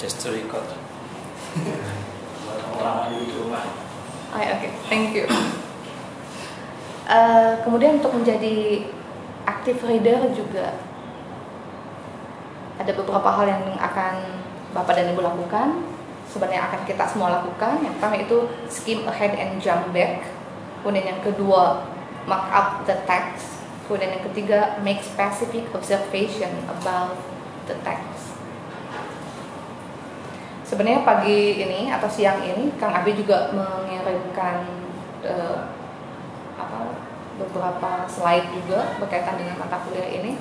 just to record. orang Oke, thank you. Eh, kemudian untuk menjadi active reader juga ada beberapa hal yang akan Bapak dan Ibu lakukan. Sebenarnya akan kita semua lakukan. Yang pertama itu skim ahead and jump back. Kemudian yang kedua, mark up the text. Kemudian yang ketiga, make specific observation about the text. Sebenarnya pagi ini atau siang ini Kang Abi juga mengirimkan eh, apa, beberapa slide juga berkaitan dengan mata kuliah ini.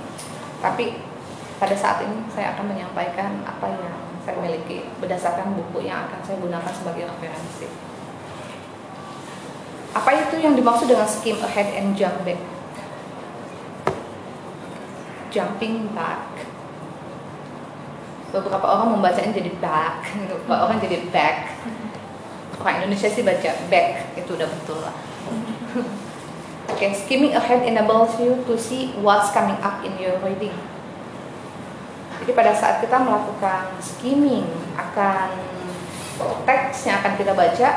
Tapi pada saat ini saya akan menyampaikan apa yang saya miliki berdasarkan buku yang akan saya gunakan sebagai referensi. Apa itu yang dimaksud dengan skim ahead and jump back? Jumping back beberapa orang membacanya jadi back, beberapa orang jadi back. Orang Indonesia sih baca back, itu udah betul lah. Oke, okay, skimming ahead enables you to see what's coming up in your reading. Jadi pada saat kita melakukan skimming akan teks yang akan kita baca,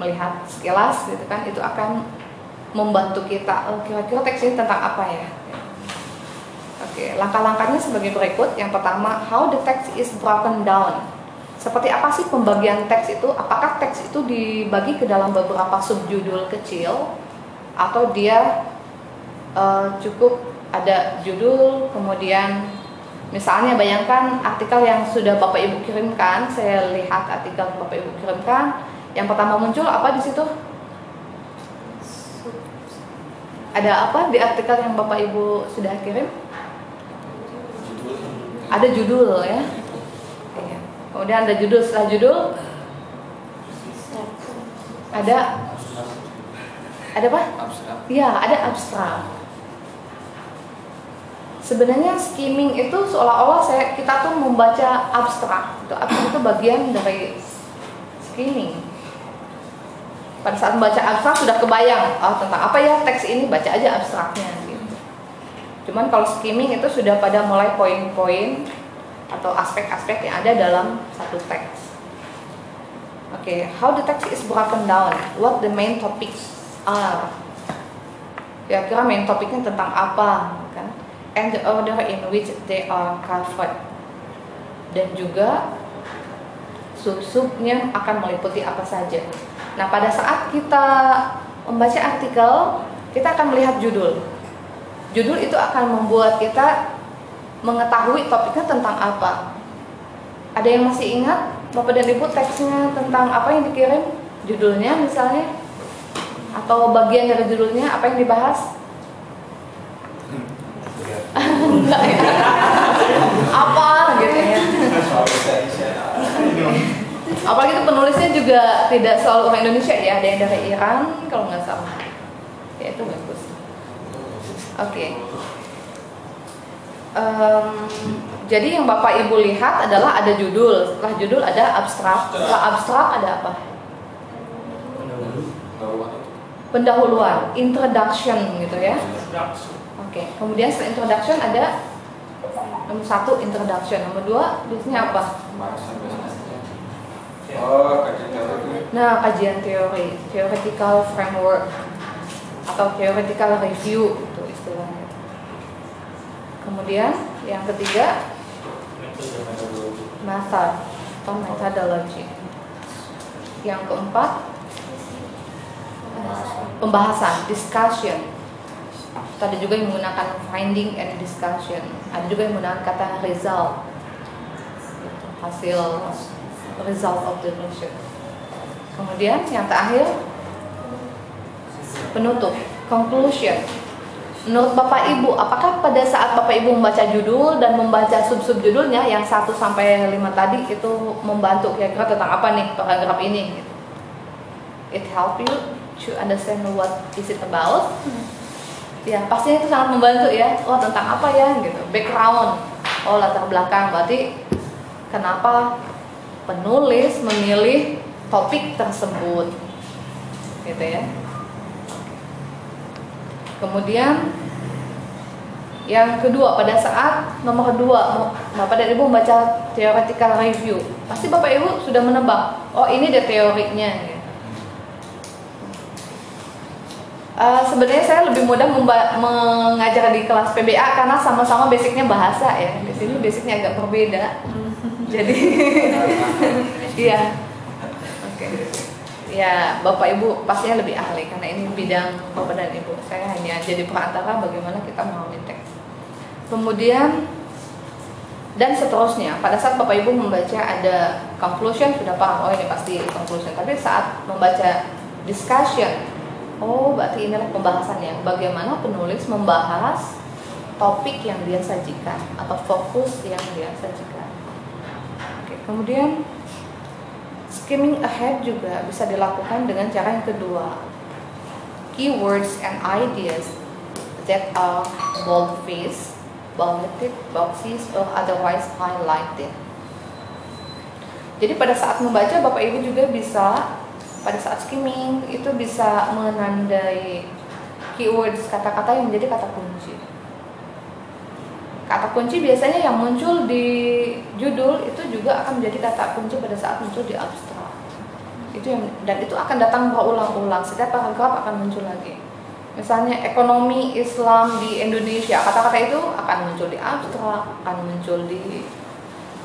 melihat sekilas gitu kan, itu akan membantu kita. Oh, kira-kira teks ini tentang apa ya? Oke, langkah-langkahnya sebagai berikut. Yang pertama, how the text is broken down. Seperti apa sih pembagian teks itu? Apakah teks itu dibagi ke dalam beberapa subjudul kecil atau dia uh, cukup ada judul, kemudian misalnya bayangkan artikel yang sudah Bapak Ibu kirimkan, saya lihat artikel yang Bapak Ibu kirimkan, yang pertama muncul apa di situ? Ada apa di artikel yang Bapak Ibu sudah kirim? Ada judul ya. Iya. kemudian ada judul setelah judul? Ada. Ada apa? Abstrak. ya ada abstrak. Sebenarnya skimming itu seolah-olah saya kita tuh membaca abstrak itu abstrak itu bagian dari skimming. Pada saat membaca abstrak sudah kebayang oh tentang apa ya teks ini? Baca aja abstraknya cuman kalau skimming itu sudah pada mulai poin-poin atau aspek-aspek yang ada dalam satu teks. Oke okay, how the text is broken down? What the main topics are? Kira-kira main topiknya tentang apa kan? And the order in which they are covered. Dan juga sub-subnya akan meliputi apa saja. Nah, pada saat kita membaca artikel, kita akan melihat judul. Judul itu akan membuat kita mengetahui topiknya tentang apa. Ada yang masih ingat Bapak dan Ibu teksnya tentang apa yang dikirim? Judulnya misalnya atau bagian dari judulnya apa yang dibahas? Enggak ya. apa gitu ya. Apalagi itu penulisnya juga tidak selalu orang Indonesia ya, ada yang dari Iran kalau nggak salah. Ya itu bagus. Oke. Okay. Um, jadi yang Bapak Ibu lihat adalah ada judul. Setelah judul ada abstrak. Setelah abstrak ada apa? Pendahuluan, introduction gitu ya. Oke. Okay. Kemudian setelah introduction ada nomor satu introduction, nomor dua biasanya apa? Nah, kajian teori, theoretical framework atau theoretical review. Kemudian yang ketiga method atau methodology. Yang keempat pembahasan, discussion. Ada juga yang menggunakan finding and discussion. Ada juga yang menggunakan kata result. Hasil result of the mission. Kemudian yang terakhir penutup, conclusion. Menurut Bapak Ibu, apakah pada saat Bapak Ibu membaca judul dan membaca sub-sub judulnya yang 1 sampai 5 tadi itu membantu kira-kira tentang apa nih paragraf ini? It help you to understand what is it about? Ya, pastinya itu sangat membantu ya. Oh, tentang apa ya gitu. Background. Oh, latar belakang. Berarti kenapa penulis memilih topik tersebut gitu ya kemudian Yang kedua, pada saat nomor dua, Bapak dan Ibu membaca theoretical review, pasti Bapak Ibu sudah menebak, oh ini dia teorinya. gitu. Eh, sebenarnya saya lebih mudah mengajar di kelas PBA karena sama-sama basicnya bahasa ya. Di sini basicnya agak berbeda. Jadi, iya. Oke. Ya, Bapak Ibu pastinya lebih ahli karena ini bidang Bapak dan Ibu. Saya hanya jadi perantara bagaimana kita memahami teks. Kemudian dan seterusnya. Pada saat Bapak Ibu membaca ada conclusion sudah paham, oh ini pasti conclusion. Tapi saat membaca discussion, oh berarti inilah pembahasannya. Bagaimana penulis membahas topik yang dia sajikan atau fokus yang dia sajikan. Oke, kemudian skimming ahead juga bisa dilakukan dengan cara yang kedua. Keywords and ideas that are bold-faced, bulleted, boxes, or otherwise highlighted. Jadi pada saat membaca Bapak Ibu juga bisa pada saat skimming itu bisa menandai keywords kata-kata yang menjadi kata kunci. Kata kunci biasanya yang muncul di judul itu juga akan menjadi kata kunci pada saat muncul di abstrak. Itu yang dan itu akan datang berulang-ulang. Setiap paragraf akan muncul lagi. Misalnya ekonomi Islam di Indonesia, kata-kata itu akan muncul di abstrak, akan muncul di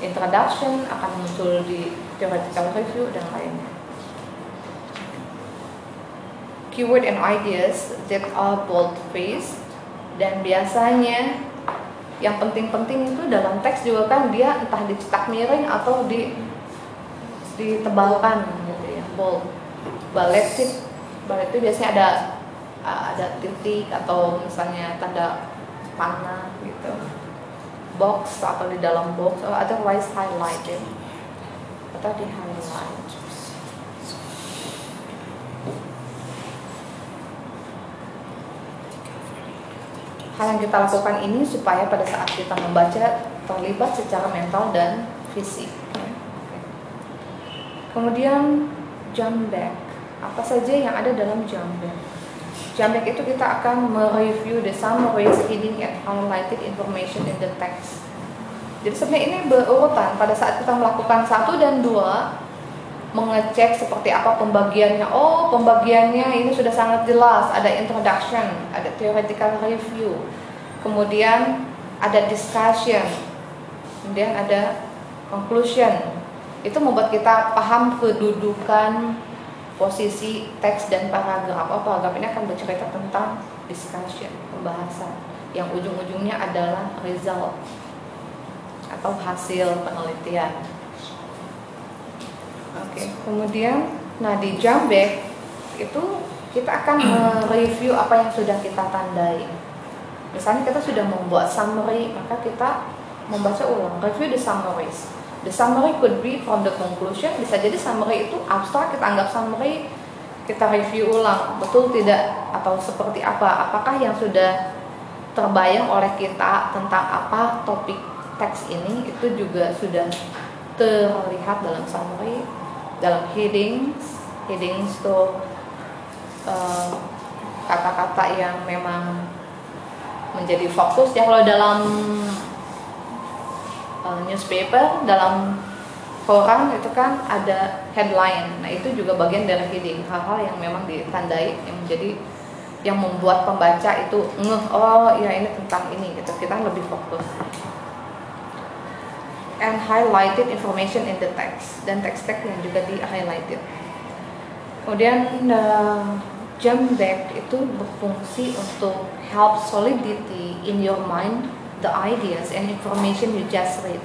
introduction, akan muncul di theoretical review dan lainnya. Keyword and ideas that are bold-faced dan biasanya yang penting-penting itu dalam teks juga kan dia entah dicetak miring atau di ditebalkan gitu ya. Bold. Balleted ballet itu biasanya ada ada titik atau misalnya tanda panah gitu. Box atau di dalam box atau otherwise highlighted atau di highlight hal yang kita lakukan ini supaya pada saat kita membaca terlibat secara mental dan fisik. Kemudian jump back. Apa saja yang ada dalam jump back? Jump back itu kita akan mereview the summaries, heading, and highlighted information in the text. Jadi sebenarnya ini berurutan. Pada saat kita melakukan satu dan dua, mengecek seperti apa pembagiannya. Oh, pembagiannya ini sudah sangat jelas. Ada introduction, ada theoretical review, kemudian ada discussion, kemudian ada conclusion. Itu membuat kita paham kedudukan posisi teks dan paragraf. Oh, paragraf ini akan bercerita tentang discussion, pembahasan. Yang ujung-ujungnya adalah result atau hasil penelitian. Oke, kemudian nah di jump back itu kita akan mereview apa yang sudah kita tandai. Misalnya kita sudah membuat summary, maka kita membaca ulang, review the summaries. The summary could be from the conclusion, bisa jadi summary itu abstrak, kita anggap summary, kita review ulang, betul tidak? Atau seperti apa, apakah yang sudah terbayang oleh kita tentang apa topik teks ini itu juga sudah terlihat dalam summary dalam headings headings itu uh, kata-kata yang memang menjadi fokus ya kalau dalam uh, newspaper dalam koran itu kan ada headline. Nah itu juga bagian dari heading hal-hal yang memang ditandai yang menjadi yang membuat pembaca itu ngeh oh ya ini tentang ini gitu. Kita lebih fokus and highlighted information in the text dan teks-teks yang juga di highlighted. Kemudian uh, jump back itu berfungsi untuk help solidity in your mind the ideas and information you just read.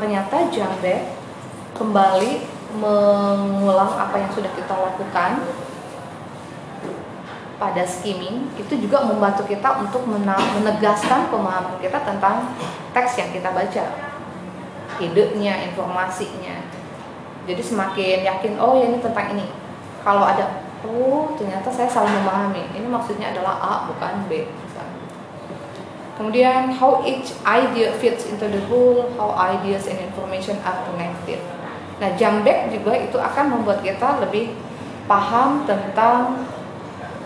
Ternyata jump back kembali mengulang apa yang sudah kita lakukan pada skimming itu juga membantu kita untuk menegaskan pemahaman kita tentang teks yang kita baca idenya, informasinya. Jadi semakin yakin, oh ya ini tentang ini. Kalau ada, oh ternyata saya salah memahami. Ini maksudnya adalah A bukan B. Kemudian how each idea fits into the whole, how ideas and information are connected. Nah jump back juga itu akan membuat kita lebih paham tentang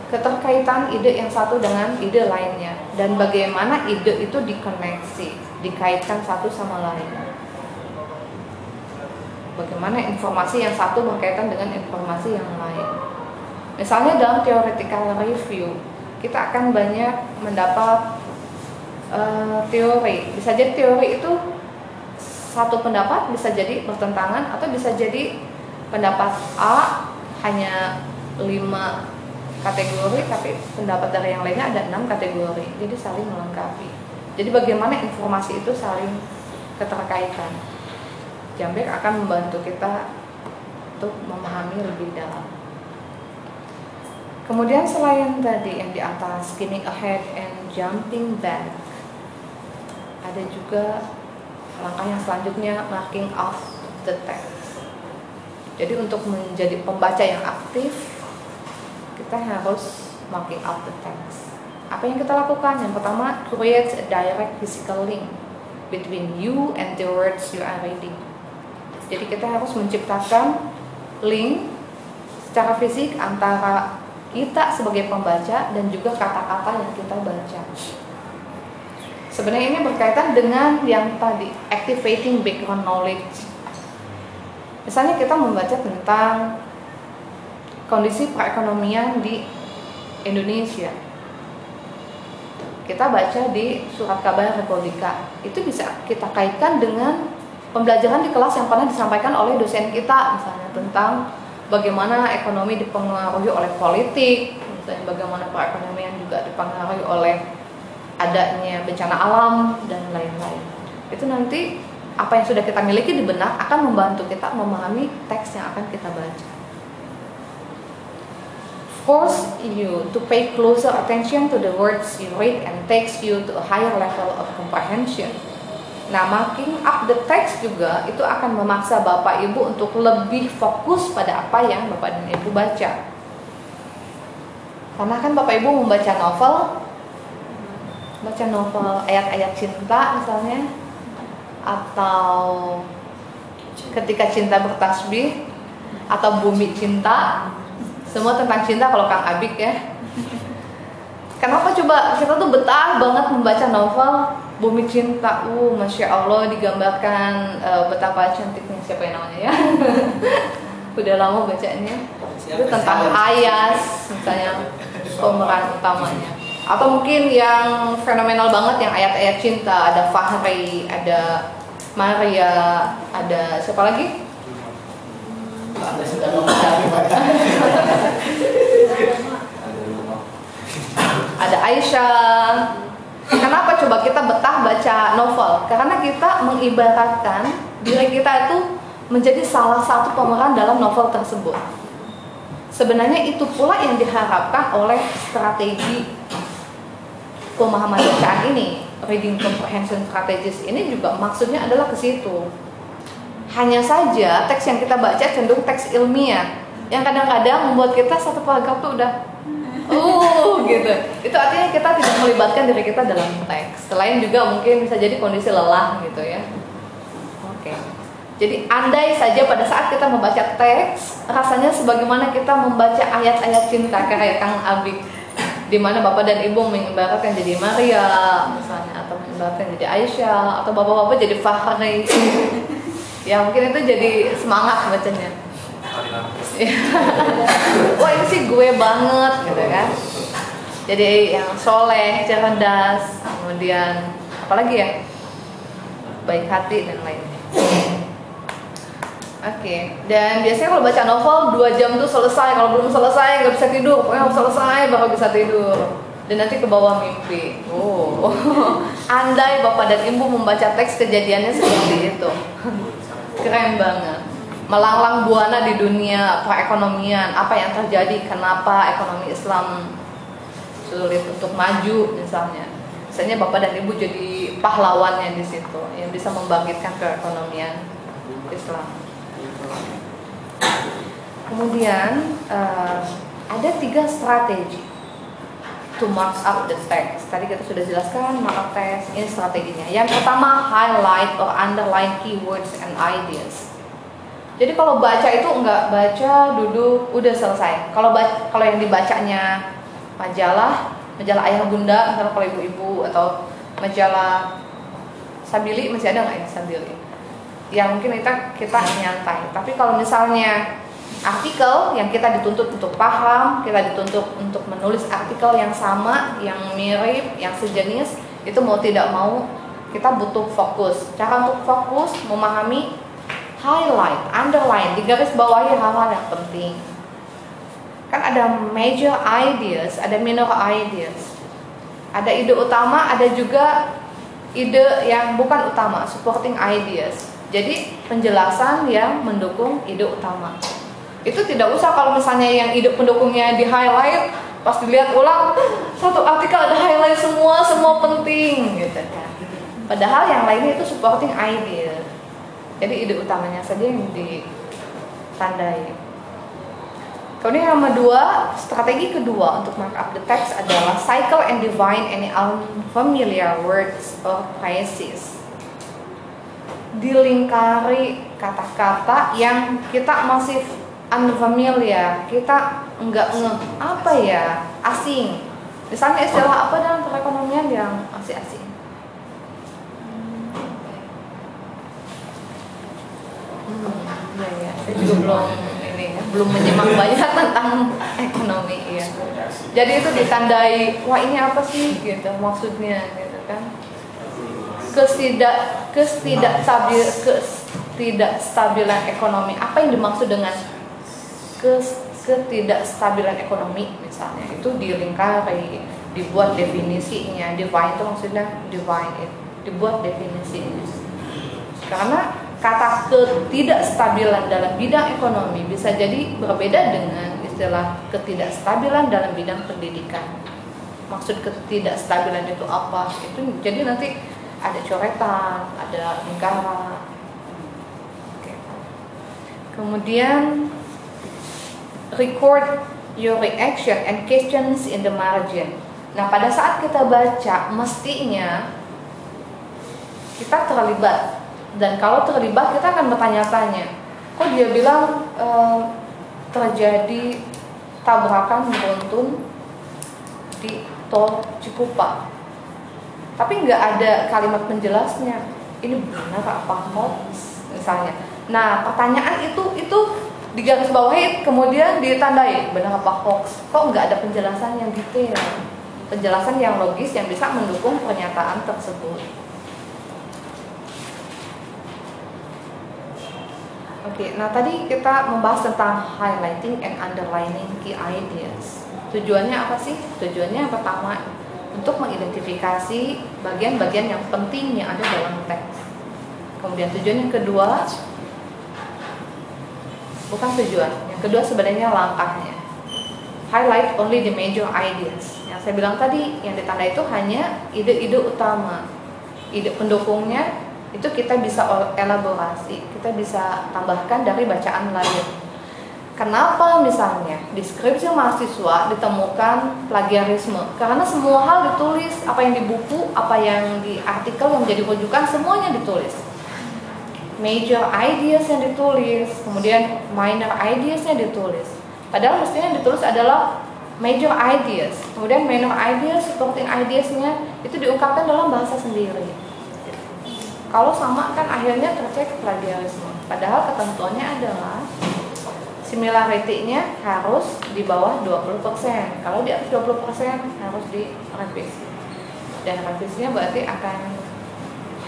keterkaitan ide yang satu dengan ide lainnya dan bagaimana ide itu dikoneksi, dikaitkan satu sama lain. Bagaimana informasi yang satu berkaitan dengan informasi yang lain. Misalnya dalam theoretical review, kita akan banyak mendapat uh, teori. Bisa jadi teori itu satu pendapat bisa jadi bertentangan atau bisa jadi pendapat A hanya lima kategori tapi pendapat dari yang lainnya ada enam kategori jadi saling melengkapi jadi bagaimana informasi itu saling keterkaitan Jambek akan membantu kita untuk memahami lebih dalam kemudian selain tadi yang di atas skimming ahead and jumping back ada juga langkah yang selanjutnya marking off the text jadi untuk menjadi pembaca yang aktif kita harus marking out the text. Apa yang kita lakukan? Yang pertama, create a direct physical link between you and the words you are reading. Jadi kita harus menciptakan link secara fisik antara kita sebagai pembaca dan juga kata-kata yang kita baca. Sebenarnya ini berkaitan dengan yang tadi, activating background knowledge. Misalnya kita membaca tentang kondisi perekonomian di Indonesia. Kita baca di surat kabar Republika. Itu bisa kita kaitkan dengan pembelajaran di kelas yang pernah disampaikan oleh dosen kita misalnya tentang bagaimana ekonomi dipengaruhi oleh politik, misalnya bagaimana perekonomian juga dipengaruhi oleh adanya bencana alam dan lain-lain. Itu nanti apa yang sudah kita miliki di benak akan membantu kita memahami teks yang akan kita baca force you to pay closer attention to the words you read and takes you to a higher level of comprehension. Nah, marking up the text juga itu akan memaksa Bapak Ibu untuk lebih fokus pada apa yang Bapak dan Ibu baca. Karena kan Bapak Ibu membaca novel, baca novel ayat-ayat cinta misalnya, atau ketika cinta bertasbih, atau bumi cinta, semua tentang cinta kalau Kang Abik ya. Kenapa coba kita tuh betah banget membaca novel Bumi Cinta. Uh, masya Allah digambarkan uh, betapa cantiknya siapa yang namanya ya. Udah lama bacanya. Itu tentang Ayas misalnya pemeran utamanya. Atau mungkin yang fenomenal banget yang ayat-ayat cinta ada Fahri, ada Maria, ada siapa lagi? Anda sudah mencari Ada Aisyah. Kenapa coba kita betah baca novel? Karena kita mengibaratkan diri kita itu menjadi salah satu pemeran dalam novel tersebut. Sebenarnya itu pula yang diharapkan oleh strategi pemahaman bacaan ini, reading comprehension strategies ini juga maksudnya adalah ke situ hanya saja teks yang kita baca cenderung teks ilmiah yang kadang-kadang membuat kita satu paragraf tuh udah uh gitu. Itu artinya kita tidak melibatkan diri kita dalam teks. Selain juga mungkin bisa jadi kondisi lelah gitu ya. Oke. Jadi andai saja pada saat kita membaca teks rasanya sebagaimana kita membaca ayat-ayat cinta kayak Kang Abik di mana bapak dan ibu mengibaratkan jadi Maria misalnya atau mengibaratkan jadi Aisyah atau bapak-bapak jadi Fahri. Ya mungkin itu jadi semangat bacanya wah ini sih gue banget gitu kan jadi yang soleh cerdas kemudian apalagi ya baik hati dan lainnya Oke, okay. dan biasanya kalau baca novel dua jam tuh selesai. Kalau belum selesai nggak bisa tidur. Pokoknya harus selesai baru bisa tidur. Dan nanti ke bawah mimpi. Oh, andai bapak dan ibu membaca teks kejadiannya seperti itu keren banget melanglang buana di dunia perekonomian apa yang terjadi kenapa ekonomi Islam sulit untuk maju misalnya misalnya bapak dan ibu jadi pahlawannya di situ yang bisa membangkitkan perekonomian Islam kemudian uh, ada tiga strategi to mark up the text. Tadi kita sudah jelaskan mark text ini strateginya. Yang pertama highlight or underline keywords and ideas. Jadi kalau baca itu enggak baca duduk udah selesai. Kalau kalau yang dibacanya majalah majalah ayah bunda misalnya kalau ibu-ibu atau majalah Sabili masih ada nggak ya Sabili? Ya mungkin kita kita nyantai. Tapi kalau misalnya artikel yang kita dituntut untuk paham, kita dituntut untuk menulis artikel yang sama, yang mirip, yang sejenis, itu mau tidak mau kita butuh fokus. Cara untuk fokus memahami highlight, underline, digaris bawahi hal-hal yang penting. Kan ada major ideas, ada minor ideas. Ada ide utama, ada juga ide yang bukan utama, supporting ideas. Jadi penjelasan yang mendukung ide utama. Itu tidak usah kalau misalnya yang ide pendukungnya di highlight, pas dilihat ulang satu artikel ada highlight semua, semua penting gitu kan. Padahal yang lainnya itu supporting idea. Jadi ide utamanya saja yang ditandai. Kemudian yang kedua, strategi kedua untuk markup the text adalah cycle and define any unfamiliar words or phrases. Dilingkari kata-kata yang kita masih unfamiliar, kita enggak nge apa ya, asing. Misalnya istilah apa dalam perekonomian yang masih asing? Ya ya, saya juga belum ini ya, belum menyimak banyak tentang ekonomi ya. Jadi itu ditandai, wah ini apa sih gitu maksudnya gitu kan? Ketidak ketidak stabil ketidakstabilan ekonomi. Apa yang dimaksud dengan kes, ketidakstabilan ekonomi misalnya itu dilingkari, dibuat definisinya. Define itu maksudnya define it, dibuat definisinya. Karena kata ketidakstabilan dalam bidang ekonomi bisa jadi berbeda dengan istilah ketidakstabilan dalam bidang pendidikan. Maksud ketidakstabilan itu apa? Itu jadi nanti ada coretan, ada. Oke. Kemudian record your reaction and questions in the margin. Nah, pada saat kita baca, mestinya kita terlibat dan kalau terlibat kita akan bertanya-tanya. Kok dia bilang e, terjadi tabrakan beruntun di tol Cikupa? Tapi nggak ada kalimat penjelasnya. Ini benar apa hoax misalnya? Nah pertanyaan itu itu di garis bawahi kemudian ditandai benar apa hoax? Kok nggak ada penjelasan yang detail? Penjelasan yang logis yang bisa mendukung pernyataan tersebut Oke, nah tadi kita membahas tentang highlighting and underlining key ideas. Tujuannya apa sih? Tujuannya yang pertama untuk mengidentifikasi bagian-bagian yang penting yang ada dalam teks. Kemudian tujuan yang kedua bukan tujuan, yang kedua sebenarnya langkahnya. Highlight only the major ideas. Yang saya bilang tadi, yang ditanda itu hanya ide-ide utama. Ide pendukungnya itu kita bisa elaborasi, kita bisa tambahkan dari bacaan lain. Kenapa misalnya di skripsi mahasiswa ditemukan plagiarisme? Karena semua hal ditulis, apa yang di buku, apa yang di artikel yang menjadi rujukan semuanya ditulis. Major ideas yang ditulis, kemudian minor ideas yang ditulis. Padahal mestinya yang ditulis adalah major ideas, kemudian minor ideas, supporting ideasnya itu diungkapkan dalam bahasa sendiri kalau sama kan akhirnya tercek plagiarisme. Padahal ketentuannya adalah similarity-nya harus di bawah 20%. Kalau di atas 20% harus direvisi. Dan revisinya berarti akan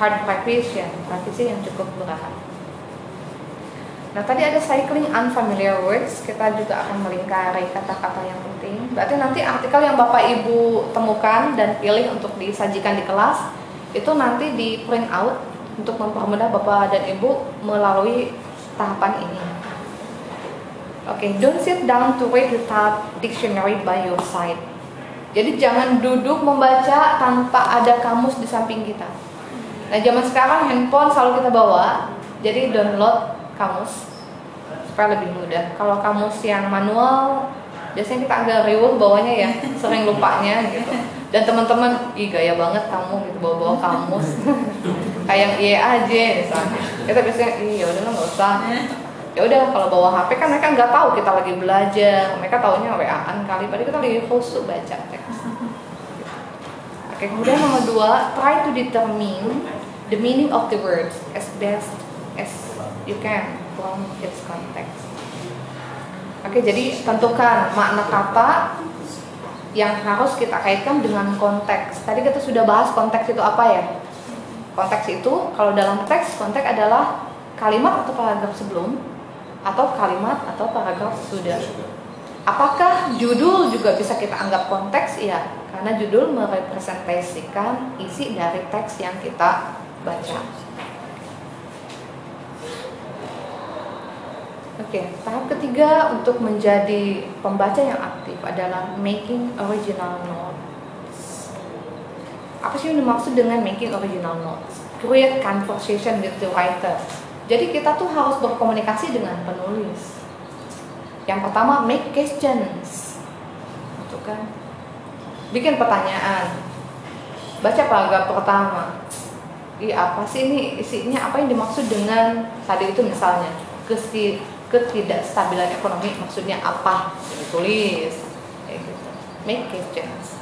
hard revision, revisi yang cukup berat. Nah tadi ada cycling unfamiliar words, kita juga akan melingkari kata-kata yang penting. Berarti nanti artikel yang Bapak Ibu temukan dan pilih untuk disajikan di kelas, itu nanti di print out untuk mempermudah Bapak dan Ibu melalui tahapan ini. Oke, okay, don't sit down to read without dictionary by your side. Jadi jangan duduk membaca tanpa ada kamus di samping kita. Nah, zaman sekarang handphone selalu kita bawa, jadi download kamus supaya lebih mudah. Kalau kamus yang manual, biasanya kita agak riuh bawanya ya, sering lupanya gitu. Dan teman-teman, ih gaya banget kamu gitu bawa-bawa kamus. kayak iya aja misalnya. Kita biasanya iya udah nggak usah. Ya udah kalau bawa HP kan mereka nggak tahu kita lagi belajar. Mereka taunya WA-an kali. Padahal kita lagi khusus baca teks oke kemudian nomor dua try to determine the meaning of the words as best as you can from its context. Oke jadi tentukan makna kata yang harus kita kaitkan dengan konteks. Tadi kita sudah bahas konteks itu apa ya konteks itu kalau dalam teks konteks adalah kalimat atau paragraf sebelum atau kalimat atau paragraf sudah. Apakah judul juga bisa kita anggap konteks? Ya, karena judul merepresentasikan isi dari teks yang kita baca. Oke, tahap ketiga untuk menjadi pembaca yang aktif adalah making original notes. Apa sih yang dimaksud dengan making original notes? Create conversation with the writer jadi kita tuh harus berkomunikasi dengan penulis. Yang pertama make questions. Itu kan. Bikin pertanyaan. Baca paragraf pertama. Iya apa sih ini isinya apa yang dimaksud dengan tadi itu misalnya ketidakstabilan ekonomi maksudnya apa ditulis kayak gitu make questions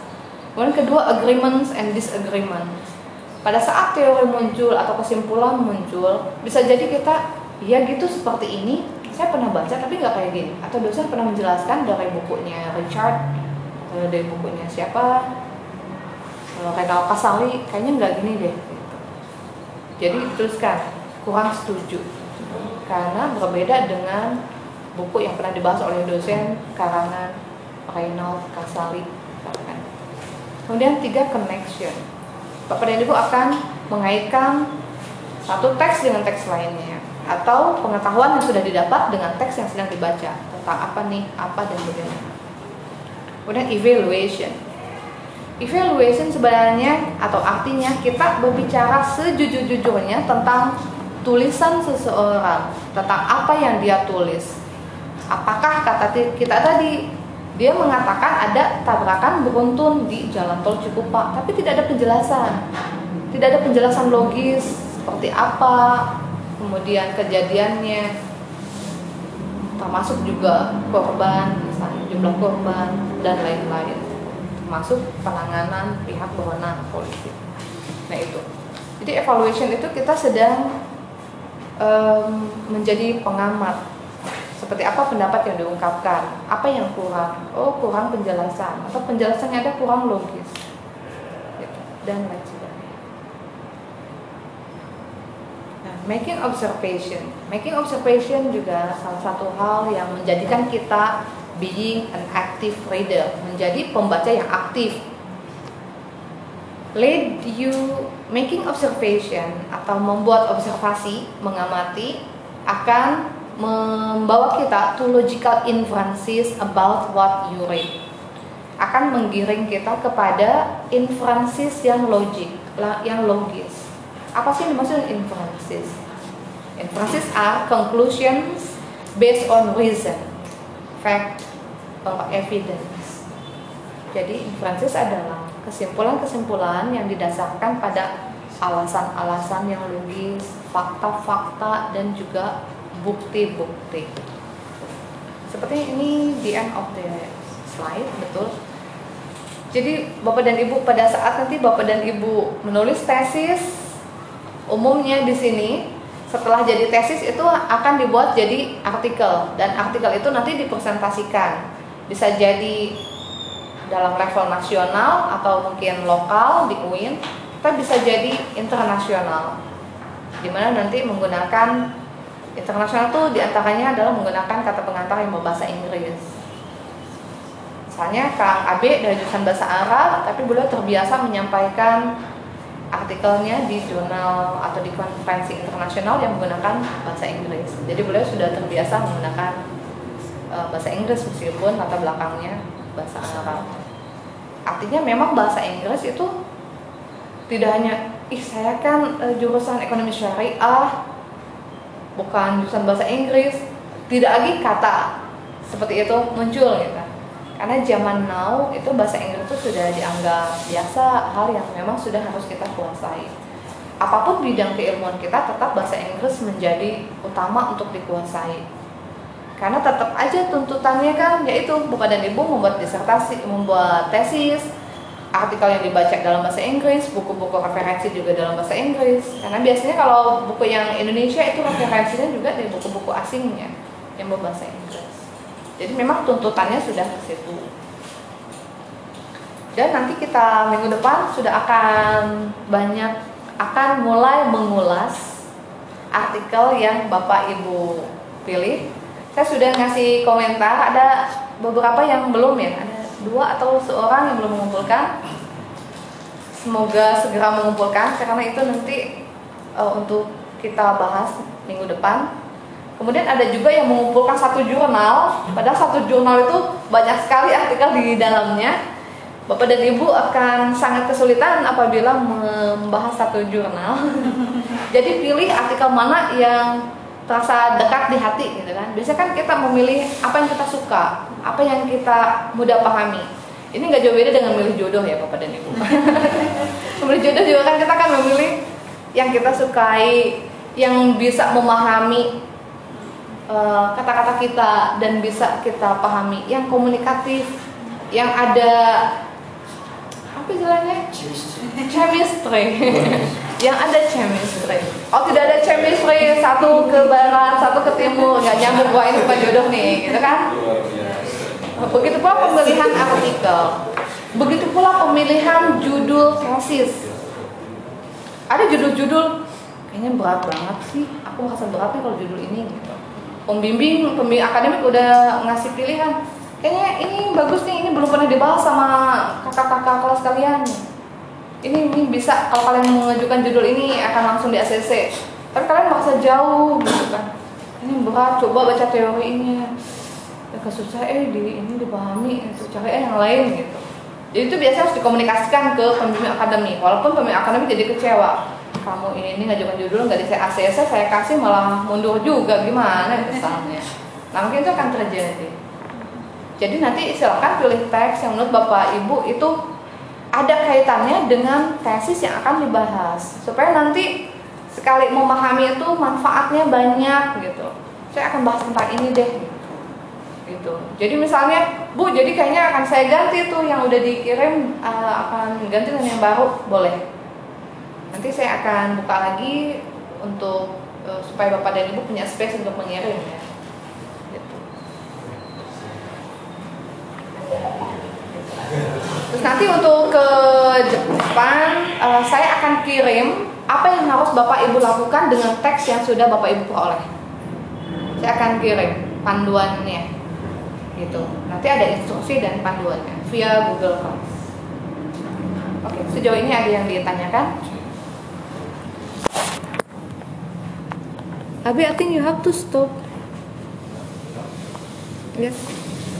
kemudian kedua agreements and disagreements. Pada saat teori muncul atau kesimpulan muncul bisa jadi kita ya gitu seperti ini saya pernah baca tapi nggak kayak gini. Atau dosen pernah menjelaskan dari bukunya Richard atau dari bukunya siapa Renal Kasali kayaknya nggak gini deh gitu. jadi tuliskan kurang setuju karena berbeda dengan buku yang pernah dibahas oleh dosen karangan Renal Kasali kemudian tiga connection Bapak dan Ibu akan mengaitkan satu teks dengan teks lainnya atau pengetahuan yang sudah didapat dengan teks yang sedang dibaca tentang apa nih, apa dan bagaimana. Kemudian evaluation. Evaluation sebenarnya atau artinya kita berbicara sejujur-jujurnya tentang tulisan seseorang, tentang apa yang dia tulis. Apakah kata kita tadi dia mengatakan ada tabrakan beruntun di jalan tol Cikupa, tapi tidak ada penjelasan. Tidak ada penjelasan logis seperti apa, kemudian kejadiannya, termasuk juga korban, misalnya jumlah korban dan lain-lain, termasuk penanganan pihak berwenang polisi. Nah itu. Jadi evaluation itu kita sedang um, menjadi pengamat seperti apa pendapat yang diungkapkan, apa yang kurang, oh kurang penjelasan, atau penjelasannya ada kurang logis, gitu. dan lain sebagainya. Nah, making observation, making observation juga salah satu hal yang menjadikan kita being an active reader, menjadi pembaca yang aktif. Lead you making observation atau membuat observasi, mengamati akan membawa kita to logical inferences about what you read. Akan menggiring kita kepada inferences yang logik yang logis. Apa sih yang dimaksud inferences? Inferences are conclusions based on reason fact or evidence. Jadi inferences adalah kesimpulan-kesimpulan yang didasarkan pada alasan-alasan yang logis fakta-fakta dan juga bukti-bukti. Seperti ini di end of the slide, betul. Jadi Bapak dan Ibu pada saat nanti Bapak dan Ibu menulis tesis, umumnya di sini setelah jadi tesis itu akan dibuat jadi artikel dan artikel itu nanti dipresentasikan. Bisa jadi dalam level nasional atau mungkin lokal di UIN, atau bisa jadi internasional. Di mana nanti menggunakan Internasional tuh di antaranya adalah menggunakan kata pengantar yang berbahasa Inggris. Misalnya Kang Abe dari jurusan bahasa Arab, tapi beliau terbiasa menyampaikan artikelnya di jurnal atau di konferensi internasional yang menggunakan bahasa Inggris. Jadi beliau sudah terbiasa menggunakan uh, bahasa Inggris meskipun latar belakangnya bahasa Arab. Artinya memang bahasa Inggris itu tidak hanya ih saya kan uh, jurusan ekonomi syariah bukan jurusan bahasa Inggris tidak lagi kata seperti itu muncul gitu. Karena zaman now itu bahasa Inggris itu sudah dianggap biasa hal yang memang sudah harus kita kuasai. Apa pun bidang keilmuan kita tetap bahasa Inggris menjadi utama untuk dikuasai. Karena tetap aja tuntutannya kan yaitu bapak dan ibu membuat disertasi membuat tesis artikel yang dibaca dalam bahasa Inggris buku-buku referensi juga dalam bahasa Inggris. Karena biasanya kalau buku yang Indonesia itu referensinya juga dari buku-buku asingnya yang berbahasa Inggris. Jadi memang tuntutannya sudah ke situ. Dan nanti kita minggu depan sudah akan banyak akan mulai mengulas artikel yang Bapak Ibu pilih. Saya sudah ngasih komentar, ada beberapa yang belum ya, ada dua atau seorang yang belum mengumpulkan. Semoga segera mengumpulkan karena itu nanti uh, untuk kita bahas minggu depan. Kemudian ada juga yang mengumpulkan satu jurnal, padahal satu jurnal itu banyak sekali artikel di dalamnya. Bapak dan Ibu akan sangat kesulitan apabila membahas satu jurnal. Jadi pilih artikel mana yang terasa dekat di hati gitu kan. Biasanya kan kita memilih apa yang kita suka, apa yang kita mudah pahami. Ini nggak jauh beda dengan memilih jodoh ya Bapak dan Ibu. memilih jodoh juga kan kita kan memilih yang kita sukai, yang bisa memahami eh, kata-kata uh, kita dan bisa kita pahami, yang komunikatif, yang ada apa istilahnya? Chemistry. Yang ada chemistry. Oh tidak ada chemistry satu ke barat satu ke timur. Nggak nyambung wah ini bukan jodoh nih gitu kan? Begitu pula pemilihan artikel. Begitu pula pemilihan judul tesis. Ada judul-judul kayaknya berat banget sih. Aku merasa berat nih kalau judul ini gitu. Pembimbing pembimbing akademik udah ngasih pilihan kayaknya ini bagus nih ini belum pernah dibahas sama kakak-kakak kelas kalian. Ini, ini bisa kalau kalian mengajukan judul ini akan langsung di ACC tapi kalian merasa jauh gitu kan. Ini berat coba baca teorinya. Ya susah eh di ini dipahami itu cari eh yang lain gitu. Jadi itu biasanya harus dikomunikasikan ke pembimbing akademi. Walaupun pembimbing akademi jadi kecewa. Kamu ini, ini ngajukan judul nggak di ACC saya kasih malah mundur juga. Gimana misalnya nah mungkin itu akan terjadi jadi nanti silakan pilih teks yang menurut Bapak Ibu itu ada kaitannya dengan tesis yang akan dibahas supaya nanti sekali memahami itu manfaatnya banyak gitu. Saya akan bahas tentang ini deh gitu. Jadi misalnya, Bu, jadi kayaknya akan saya ganti tuh yang udah dikirim uh, akan ganti dengan yang baru, boleh. Nanti saya akan buka lagi untuk uh, supaya Bapak dan Ibu punya space untuk mengirim ya. Nanti untuk ke depan uh, saya akan kirim apa yang harus Bapak Ibu lakukan dengan teks yang sudah Bapak Ibu peroleh. Saya akan kirim panduannya. Gitu. Nanti ada instruksi dan panduannya via Google Class. Oke, sejauh ini ada yang ditanyakan? Abi, I think you have to stop. Yes.